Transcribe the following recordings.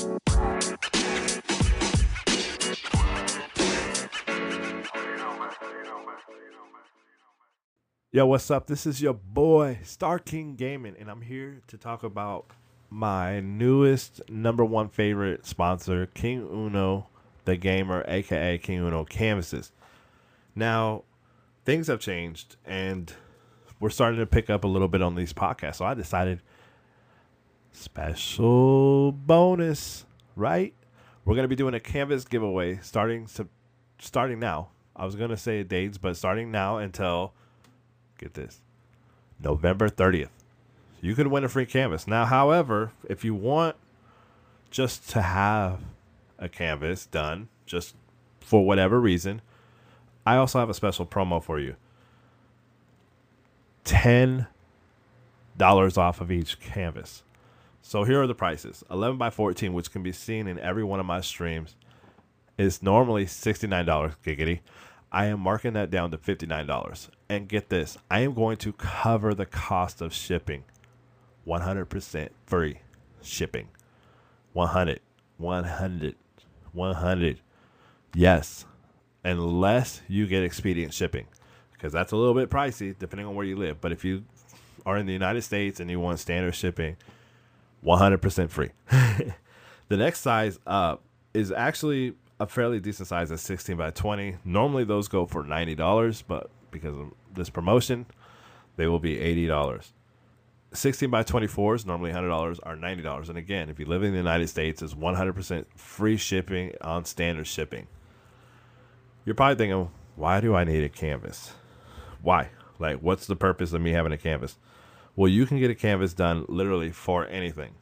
Yo, what's up? This is your boy Star King Gaming, and I'm here to talk about my newest number one favorite sponsor, King Uno, the gamer, aka King Uno Canvases. Now, things have changed, and we're starting to pick up a little bit on these podcasts. So I decided special bonus, right? We're gonna be doing a canvas giveaway starting starting now. I was gonna say dates, but starting now until get this November 30th. You could win a free canvas. Now, however, if you want just to have a canvas done, just for whatever reason, I also have a special promo for you. $10 off of each canvas. So here are the prices 11 by 14, which can be seen in every one of my streams, is normally $69 giggity. I am marking that down to $59. And get this, I am going to cover the cost of shipping. 100% free shipping. 100, 100, 100. Yes, unless you get expedient shipping, because that's a little bit pricey depending on where you live. But if you are in the United States and you want standard shipping, 100% free. the next size up is actually a fairly decent size at 16 by 20. Normally those go for $90, but because of this promotion, they will be $80. 16 by 24s, normally $100, are $90. And again, if you live in the United States, it's 100% free shipping on standard shipping. You're probably thinking, why do I need a canvas? Why? Like, what's the purpose of me having a canvas? Well, you can get a canvas done literally for anything,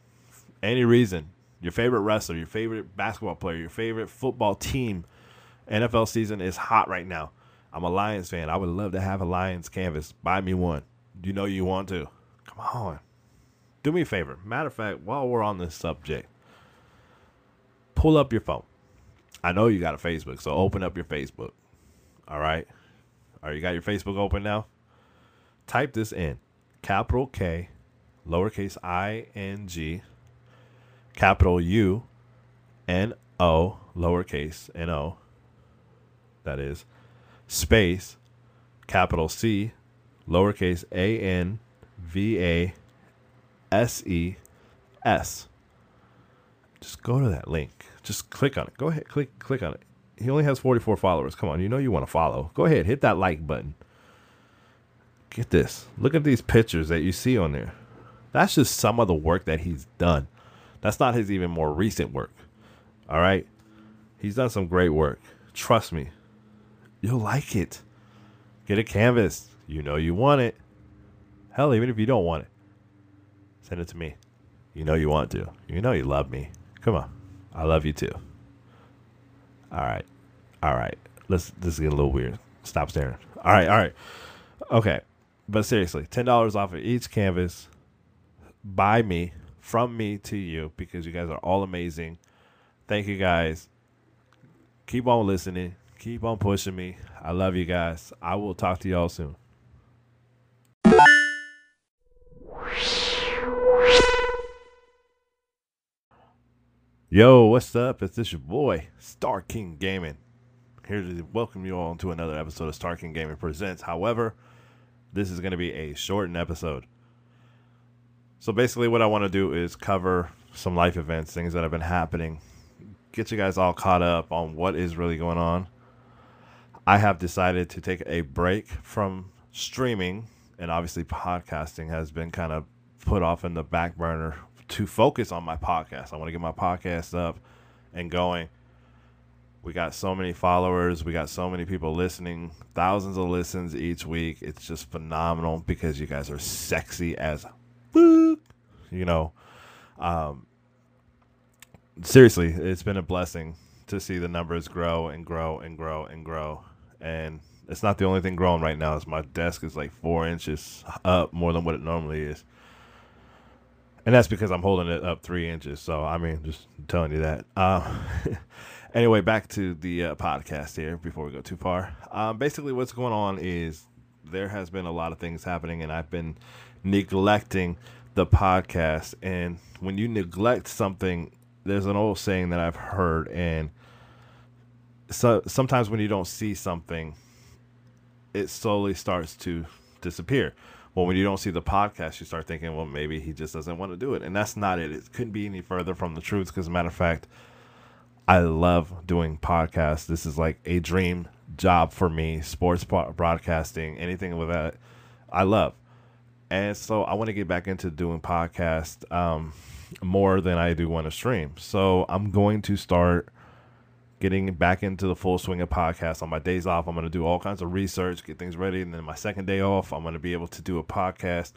any reason. Your favorite wrestler, your favorite basketball player, your favorite football team. NFL season is hot right now. I'm a Lions fan. I would love to have a Lions canvas. Buy me one. You know you want to. Come on. Do me a favor. Matter of fact, while we're on this subject, pull up your phone. I know you got a Facebook, so open up your Facebook. All right. Right, you got your Facebook open now? Type this in capital K, lowercase i n g, capital U, N O, lowercase n o, that is, space, capital C, lowercase a n v a s e s. Just go to that link. Just click on it. Go ahead, click click on it. He only has 44 followers. Come on, you know you want to follow. Go ahead, hit that like button. Get this. Look at these pictures that you see on there. That's just some of the work that he's done. That's not his even more recent work. All right? He's done some great work. Trust me. You'll like it. Get a canvas. You know you want it. Hell, even if you don't want it, send it to me. You know you want to. You know you love me. Come on. I love you too. All right. All right. Let's this is getting a little weird. Stop staring. All right, all right. Okay. But seriously, ten dollars off of each canvas by me, from me to you, because you guys are all amazing. Thank you guys. Keep on listening. Keep on pushing me. I love you guys. I will talk to y'all soon. Yo, what's up? It's this your boy, Star King Gaming. Here to welcome you all to another episode of Star King Gaming Presents. However, this is going to be a shortened episode. So basically, what I want to do is cover some life events, things that have been happening, get you guys all caught up on what is really going on. I have decided to take a break from streaming, and obviously, podcasting has been kind of put off in the back burner to focus on my podcast. I want to get my podcast up and going. We got so many followers. We got so many people listening. Thousands of listens each week. It's just phenomenal because you guys are sexy as. You know, um, seriously, it's been a blessing to see the numbers grow and grow and grow and grow. And it's not the only thing growing right now. Is my desk is like four inches up more than what it normally is and that's because I'm holding it up three inches. So I mean, just telling you that. Uh, anyway, back to the uh, podcast here before we go too far. Um, basically, what's going on is there has been a lot of things happening, and I've been neglecting the podcast. And when you neglect something there's an old saying that I've heard, and so sometimes when you don't see something, it slowly starts to disappear. Well, when you don't see the podcast, you start thinking, well, maybe he just doesn't want to do it, and that's not it. It couldn't be any further from the truth. Because, matter of fact, I love doing podcasts. This is like a dream job for me. Sports broadcasting, anything with that, I love. And so I want to get back into doing podcasts um, more than I do want to stream. So I'm going to start getting back into the full swing of podcasts on my days off. I'm going to do all kinds of research, get things ready, and then my second day off, I'm going to be able to do a podcast.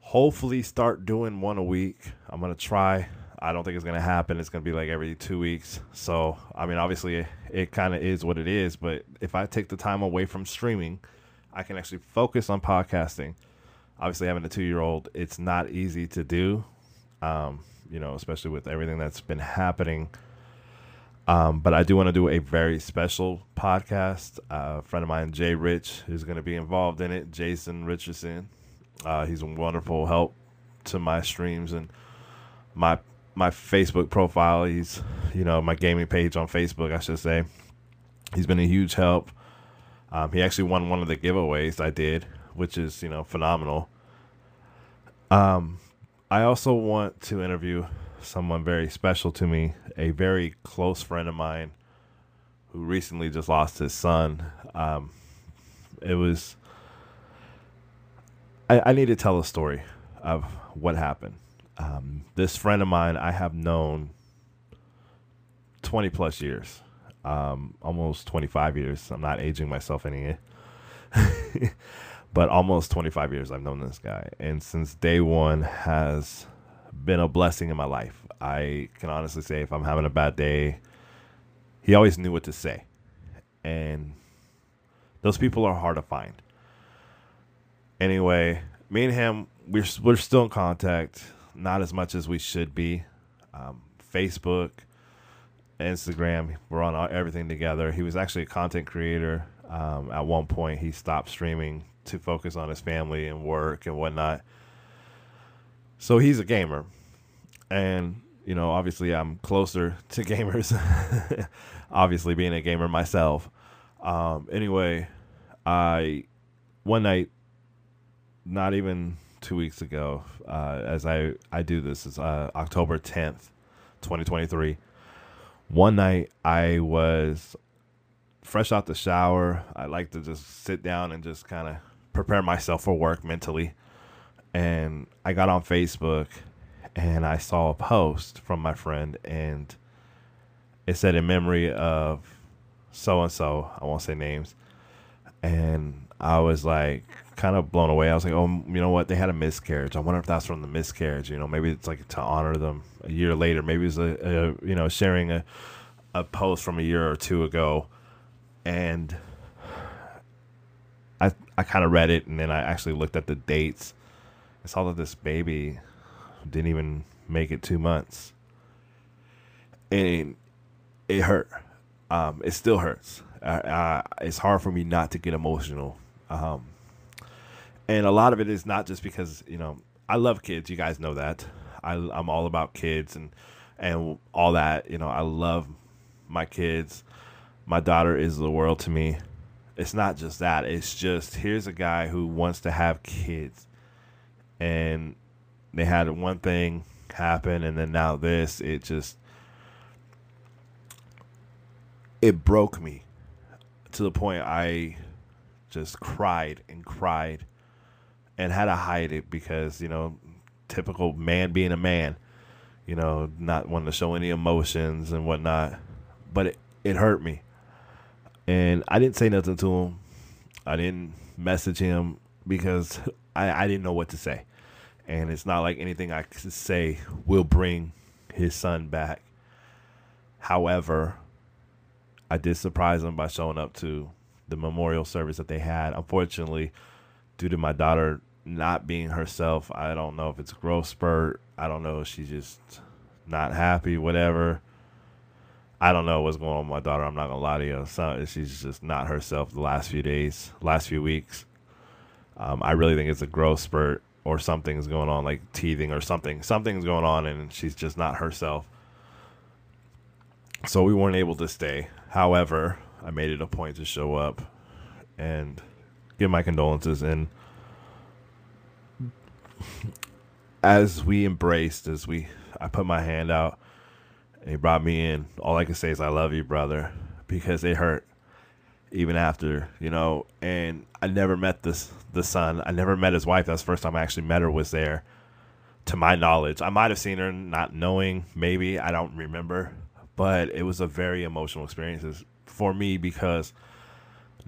Hopefully, start doing one a week. I'm going to try. I don't think it's to happen. It's to be like every two weeks. So, I mean, obviously, it, kind of is what it is. But if I take the time away from streaming, I can actually focus on podcasting. Obviously, having a two year old, it's not easy to do, um, you know, especially with everything that's been happening um, but I do want to do a very special podcast. Uh, a friend of mine, Jay Rich, is going to be involved in it. Jason Richardson. Uh, he's a wonderful help to my streams and my my Facebook profile. He's you know my gaming page on Facebook, I should say. He's been a huge help. Um, he actually won one of the giveaways I did, which is you know phenomenal. Um, I also want to interview someone very special to me, a very close friend of mine who recently just lost his son. Um, it was. I, I, need to tell a story of what happened. Um, this friend of mine I have known 20 plus years, um, almost 25 years. I'm not aging myself any. but almost 25 years I've known this guy. And since day one has been a blessing in my life. I can honestly say if I'm having a bad day, he always knew what to say. And those people are hard to find. Anyway, me and him, we're, we're still in contact, not as much as we should be. Um, Facebook, Instagram, we're on everything together. He was actually a content creator. Um, at one point, he stopped streaming to focus on his family and work and whatnot. So he's a gamer, and you know, obviously, I'm closer to gamers. obviously, being a gamer myself. Um, anyway, I one night, not even two weeks ago, uh, as I I do this is uh, October 10th, 2023. One night, I was fresh out the shower. I like to just sit down and just kind of prepare myself for work mentally and I got on Facebook and I saw a post from my friend and it said in memory of so and so, I won't say names. And I was like kind of blown away. I was like, "Oh, you know what? They had a miscarriage. I wonder if that's from the miscarriage. You know, maybe it's like to honor them a year later. Maybe it's a, a you know sharing a a post from a year or two ago." And I I kind of read it, and then I actually looked at the dates, I saw that this baby didn't even make it two months, and it hurt. Um, it still hurts. Uh, it's hard for me not to get emotional. Um, and a lot of it is not just because you know I love kids. You guys know that. I, I'm all about kids and and all that. You know, I love my kids. My daughter is the world to me. It's not just that. It's just here's a guy who wants to have kids and they had one thing happen and then now this it just it broke me to the point I just cried and cried and had to hide it because you know typical man being a man you know not wanting to show any emotions and whatnot but it, it hurt me and I didn't say nothing to him I didn't message him because I, I didn't know what to say and it's not like anything I could say will bring his son back. However, I did surprise him by showing up to the memorial service that they had. Unfortunately, due to my daughter not being herself, I don't know if it's growth spurt. I don't know if she's just not happy, whatever. I don't know what's going on with my daughter. I'm not gonna lie to you. She's just not herself the last few days, last few weeks. Um, I really think it's a growth spurt or something's going on, like teething or something. Something's going on, and she's just not herself. So we weren't able to stay. However, I made it a point to show up and give my condolences. And as we embraced, as we, I put my hand out, and he brought me in. All I can say is, I love you, brother, because it hurt even after, you know, and I never met this the son. I never met his wife. That's the first time I actually met her was there. To my knowledge, I might have seen her not knowing, maybe I don't remember, but it was a very emotional experience for me because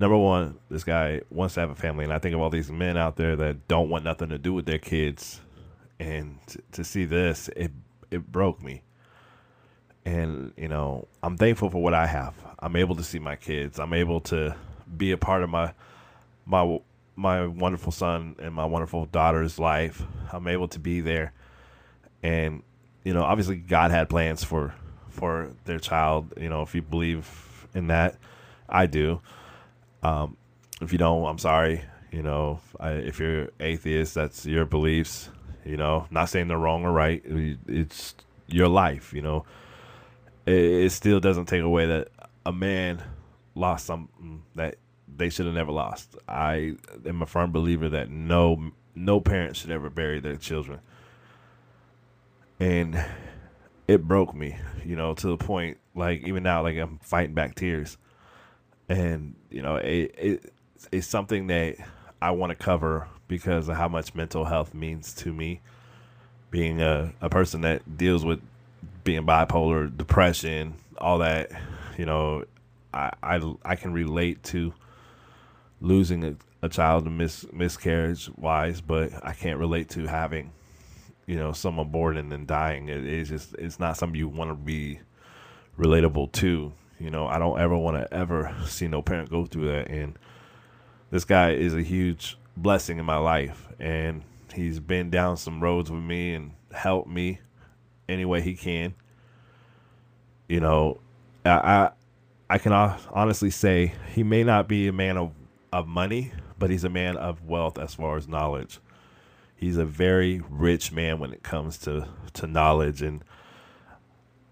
number one, this guy wants to have a family, and I think of all these men out there that don't want nothing to do with their kids, and to, to see this, it it broke me. And you know, I'm thankful for what I have. I'm able to see my kids. I'm able to be a part of my my my wonderful son and my wonderful daughter's life. I'm able to be there, and you know, obviously, God had plans for for their child. You know, if you believe in that, I do. Um, if you don't, I'm sorry. You know, I, if you're atheist, that's your beliefs. You know, not saying they're wrong or right. It's your life. You know, it, it still doesn't take away that a man lost something that they should have never lost. I am a firm believer that no no parent should ever bury their children. And it broke me, you know, to the point like even now like I'm fighting back tears. And you know, it, it it's something that I want to cover because of how much mental health means to me. Being a, a person that deals with being bipolar, depression, all that, you know, I I, I can relate to losing a, a child to mis, miscarriage wise, but I can't relate to having, you know, someone born and then dying. It, it's just it's not something you want to be relatable to. You know, I don't ever want to ever see no parent go through that. And this guy is a huge blessing in my life, and he's been down some roads with me and helped me any way he can. You know, I, I I can honestly say he may not be a man of of money, but he's a man of wealth as far as knowledge. He's a very rich man when it comes to, to knowledge, and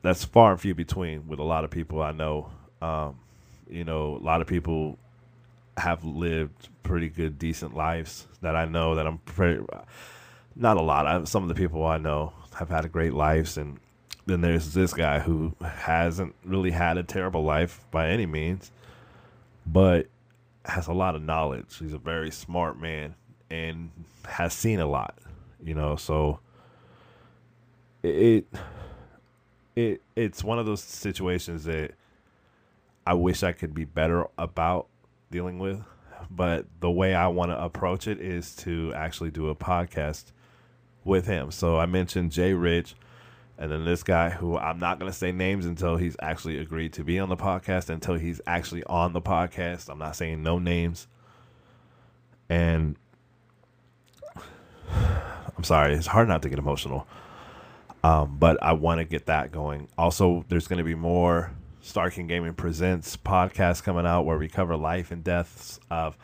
that's far and few between with a lot of people I know. Um, you know, a lot of people have lived pretty good, decent lives that I know that I'm pretty. Not a lot. I, some of the people I know have had great lives, and then there's this guy who hasn't really had a terrible life by any means, but has a lot of knowledge. He's a very smart man and has seen a lot, you know. So it it it's one of those situations that I wish I could be better about dealing with, but the way I want to approach it is to actually do a podcast with him. So I mentioned Jay Rich and then this guy who I'm not going to say names until he's actually agreed to be on the podcast, until he's actually on the podcast. I'm not saying no names. And I'm sorry, it's hard not to get emotional. Um, but I want to get that going. Also, there's going to be more Star King Gaming Presents podcast coming out where we cover life and deaths of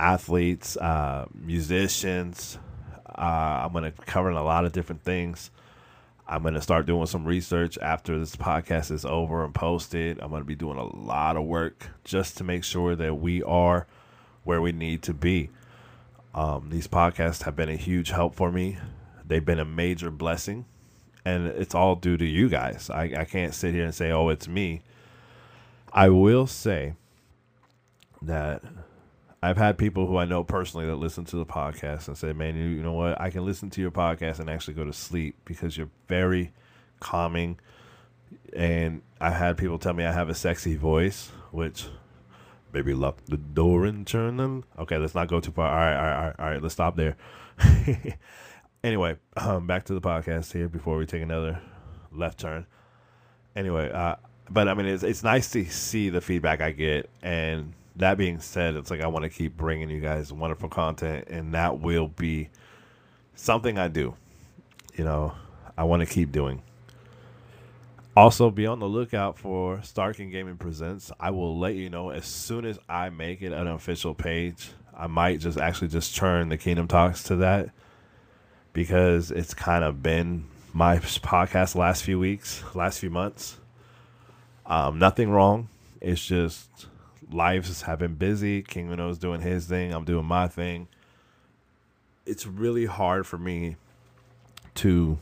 athletes, uh, musicians. Uh, I'm going to cover a lot of different things. I'm going to start doing some research after this podcast is over and posted. I'm going to be doing a lot of work just to make sure that we are where we need to be. Um, these podcasts have been a huge help for me. They've been a major blessing, and it's all due to you guys. I, I can't sit here and say, oh, it's me. I will say that I've had people who I know personally that listen to the podcast and say, "Man, you, you know what? I can listen to your podcast and actually go to sleep because you're very calming." And I've had people tell me I have a sexy voice, which maybe lock the door and turn them. Okay, let's not go too far. All right, all right, all right, all right let's stop there. anyway, um, back to the podcast here before we take another left turn. Anyway, uh, but I mean, it's it's nice to see the feedback I get and that being said, it's like I want to keep bringing you guys wonderful content, and that will be something I do. You know, I want to keep doing. Also, be on the lookout for Star King Gaming Presents. I will let you know as soon as I make it an official page. I might just actually just turn the Kingdom Talks to that because it's kind of been my podcast last few weeks, last few months. Um, nothing wrong. It's just lives have been busy. King Minot's doing his thing. I'm doing my thing. It's really hard for me to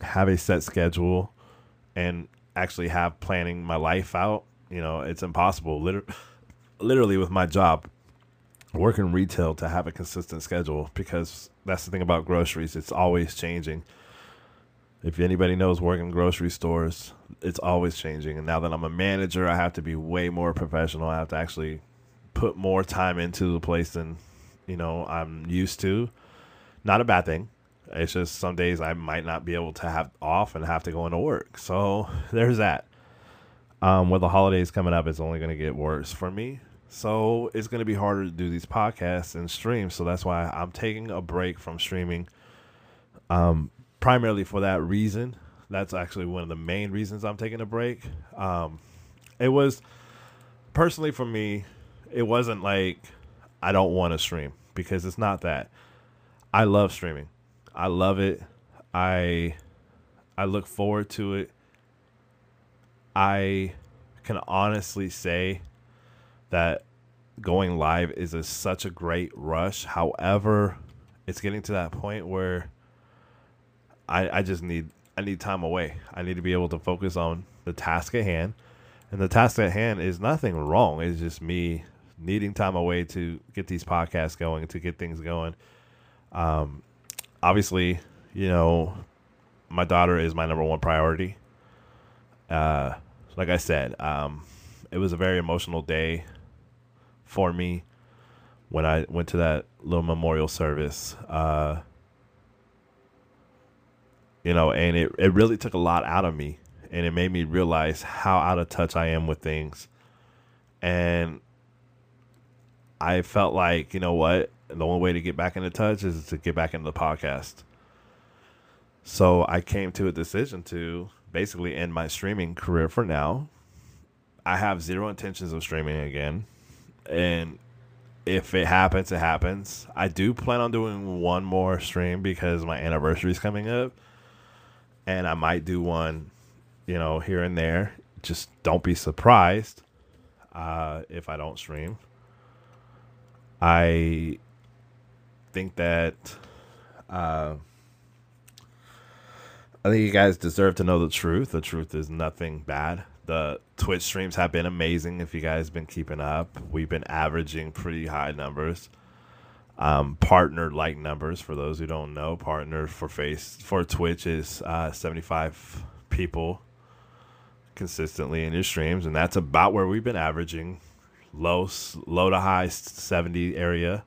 have a set schedule and actually have planning my life out. You know, it's impossible. Literally, literally with my job, working retail to have a consistent schedule because that's the thing about groceries. It's always changing. If anybody knows working grocery stores, it's always changing. And now that I'm a manager, I have to be way more professional. I have to actually put more time into the place than, you know, I'm used to. Not a bad thing. It's just some days I might not be able to have off and have to go into work. So there's that. Um, with the holidays coming up, it's only going to get worse for me. So it's going to be harder to do these podcasts and stream. So that's why I'm taking a break from streaming. Um, primarily for that reason. That's actually one of the main reasons I'm taking a break. Um, it was personally for me, it wasn't like I don't want to stream because it's not that. I love streaming. I love it. I I look forward to it. I can honestly say that going live is a, such a great rush. However, it's getting to that point where I, I just need I need time away. I need to be able to focus on the task at hand. And the task at hand is nothing wrong. It's just me needing time away to get these podcasts going, to get things going. Um, obviously, you know, my daughter is my number one priority. Uh, like I said, um, it was a very emotional day for me when I went to that little memorial service. Uh, you know, and it, it really took a lot out of me and it made me realize how out of touch I am with things. And I felt like, you know what, the only way to get back into touch is to get back into the podcast. So I came to a decision to basically end my streaming career for now. I have zero intentions of streaming again. And if it happens, it happens. I do plan on doing one more stream because my anniversary is coming up and I might do one, you know, here and there. Just don't be surprised uh, if I don't stream. I think that uh, I think you guys deserve to know the truth. The truth is nothing bad. The Twitch streams have been amazing. If you guys been keeping up, we've been averaging pretty high numbers. Um, partner like numbers for those who don't know. Partner for face for twitch is uh, 75 people consistently in your streams and that's about where we've been averaging. Low low to high 70 area.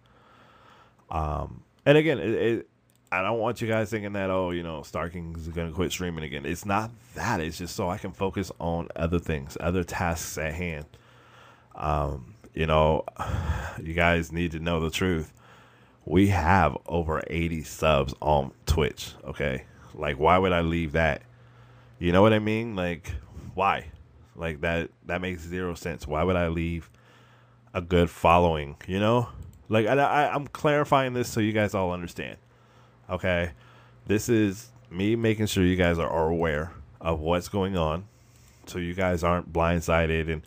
Um, and again it, it, i don't want you guys thinking that oh you know starking's gonna quit streaming again it's not that it's just so i can focus on other things other tasks at hand um, you know you guys need to know the truth we have over 80 subs on Twitch, okay? Like why would I leave that? You know what I mean? Like why? Like that that makes zero sense. Why would I leave a good following, you know? Like I, I I'm clarifying this so you guys all understand. Okay? This is me making sure you guys are, are aware of what's going on so you guys aren't blindsided and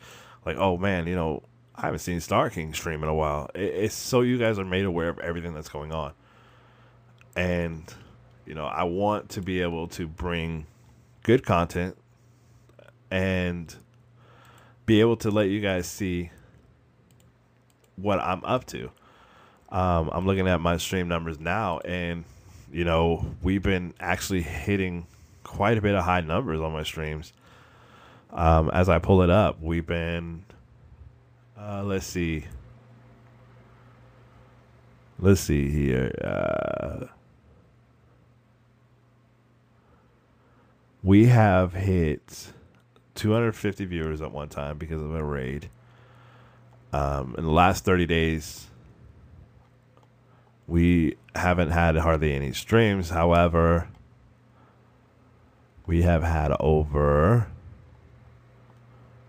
like, oh man, you know, I haven't seen Star King stream in a while. it's so you guys are made aware of everything that's going on. And, you know, I want to be able to bring good content and be able to let you guys see what I'm up to. Um, I'm looking at my stream numbers now, and, you know, we've been actually hitting quite a bit of high numbers on my streams. Um, as I pull it up, we've been uh, let's see. Let's see here. Uh, we have hit 250 viewers at one time because of a raid. Um, in the last 30 days, we haven't had hardly any streams. However, we have had over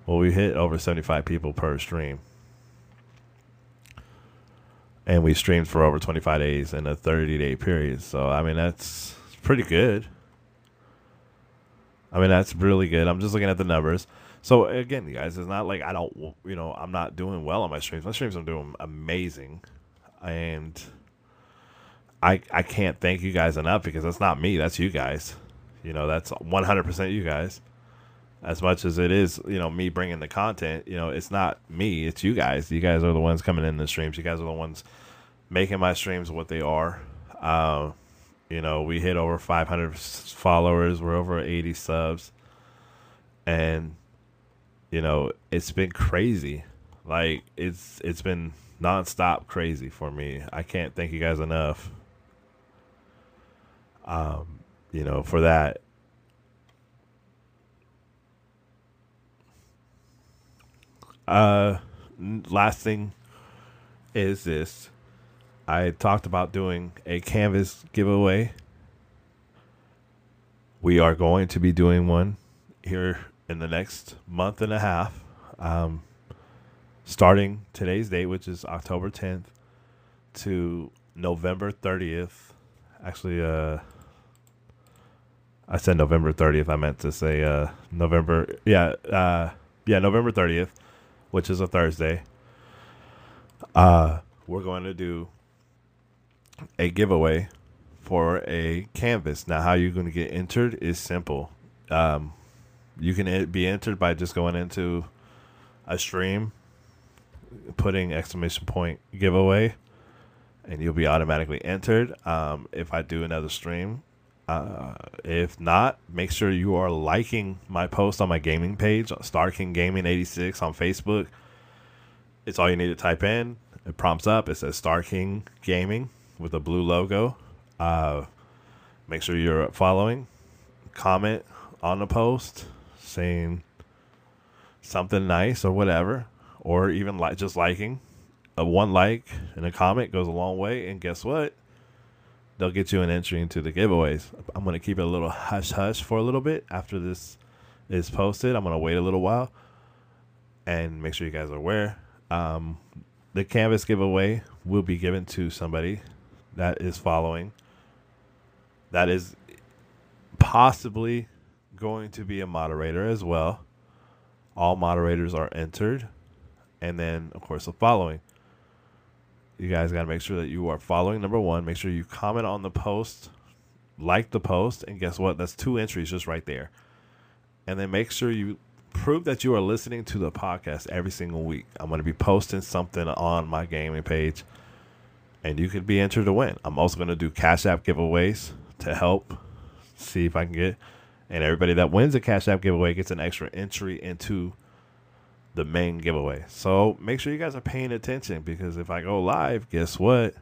well, we hit over 75 people per stream. and we streamed for over 25 days in a 30 day period. So I mean that's pretty good. I mean that's really good. I'm just looking at the numbers. So again, you guys, it's not like I don't, you know, I'm not doing well on my streams. My streams I'm doing amazing, and I I can't thank you guys enough because that's not me. That's you guys. You know, that's 100% you guys. As much as it is, you know, me bringing the content, you know, it's not me. It's you guys. You guys are the ones coming in the streams. You guys are the ones making my streams what they are. Uh, you know, we hit over 500 followers. We're over 80 subs, and you know, it's been crazy. Like it's it's been nonstop crazy for me. I can't thank you guys enough. Um, you know, for that. Uh, last thing is this. I talked about doing a canvas giveaway. We are going to be doing one here in the next month and a half, um, starting today's date, which is October 10th, to November 30th. Actually, uh, I said November 30th. I meant to say uh, November. Yeah, uh, yeah, November 30th, which is a Thursday. Uh, we're going to do a giveaway for a canvas. Now, how you're going to get entered is simple. Um, you can be entered by just going into a stream, putting exclamation point giveaway, and you'll be automatically entered. Um, if I do another stream, uh, if not, make sure you are liking my post on my gaming page, Star King Gaming 86 on Facebook. It's all you need to type in. It prompts up. It says Star King Gaming with a blue logo. Uh, make sure you're following. Comment on the post saying something nice or whatever, or even like just liking. A one like and a comment goes a long way. And guess what? They'll get you an entry into the giveaways. I'm gonna keep it a little hush hush for a little bit after this is posted. I'm gonna wait a little while and make sure you guys are aware. Um, the canvas giveaway will be given to somebody that is following. That is possibly going to be a moderator as well. All moderators are entered. And then, of course, the following. You guys got to make sure that you are following. Number one, make sure you comment on the post, like the post, and guess what? That's two entries just right there. And then make sure you prove that you are listening to the podcast every single week. I'm going to be posting something on my gaming page, and you could be entered to win. I'm also going to do Cash App giveaways to help see if I can get and everybody that wins a Cash App giveaway gets an extra entry into the main giveaway. So make sure you guys are paying attention because if I go live, guess what?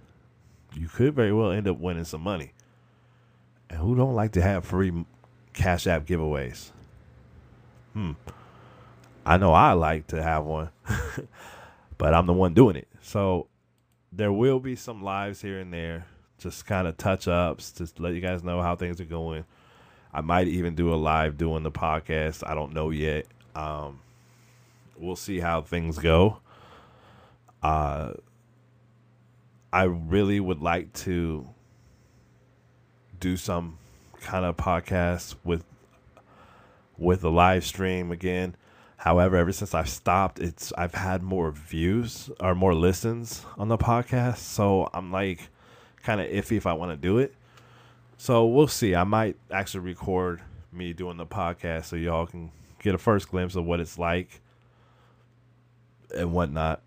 You could very well end up winning some money. And who don't like to have free Cash App giveaways? Hmm. I know I like to have one, but I'm the one doing it. So there will be some lives here and there, just kind of touch ups just let you guys know how things are going. I might even do a live doing the podcast. I don't know yet. Um, we'll see how things go. Uh, I really would like to do some kind of podcast with with a live stream again. However, ever since I've stopped, it's I've had more views or more listens on the podcast, so I'm like kind of iffy if I want to do it. So we'll see. I might actually record me doing the podcast so y'all can get a first glimpse of what it's like and whatnot.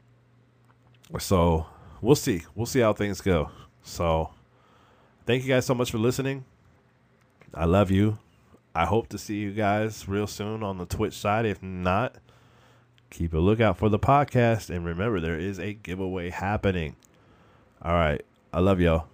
So we'll see. We'll see how things go. So thank you guys so much for listening. I love you. I hope to see you guys real soon on the Twitch side. If not, keep a lookout for the podcast. And remember, there is a giveaway happening. All right. I love y'all.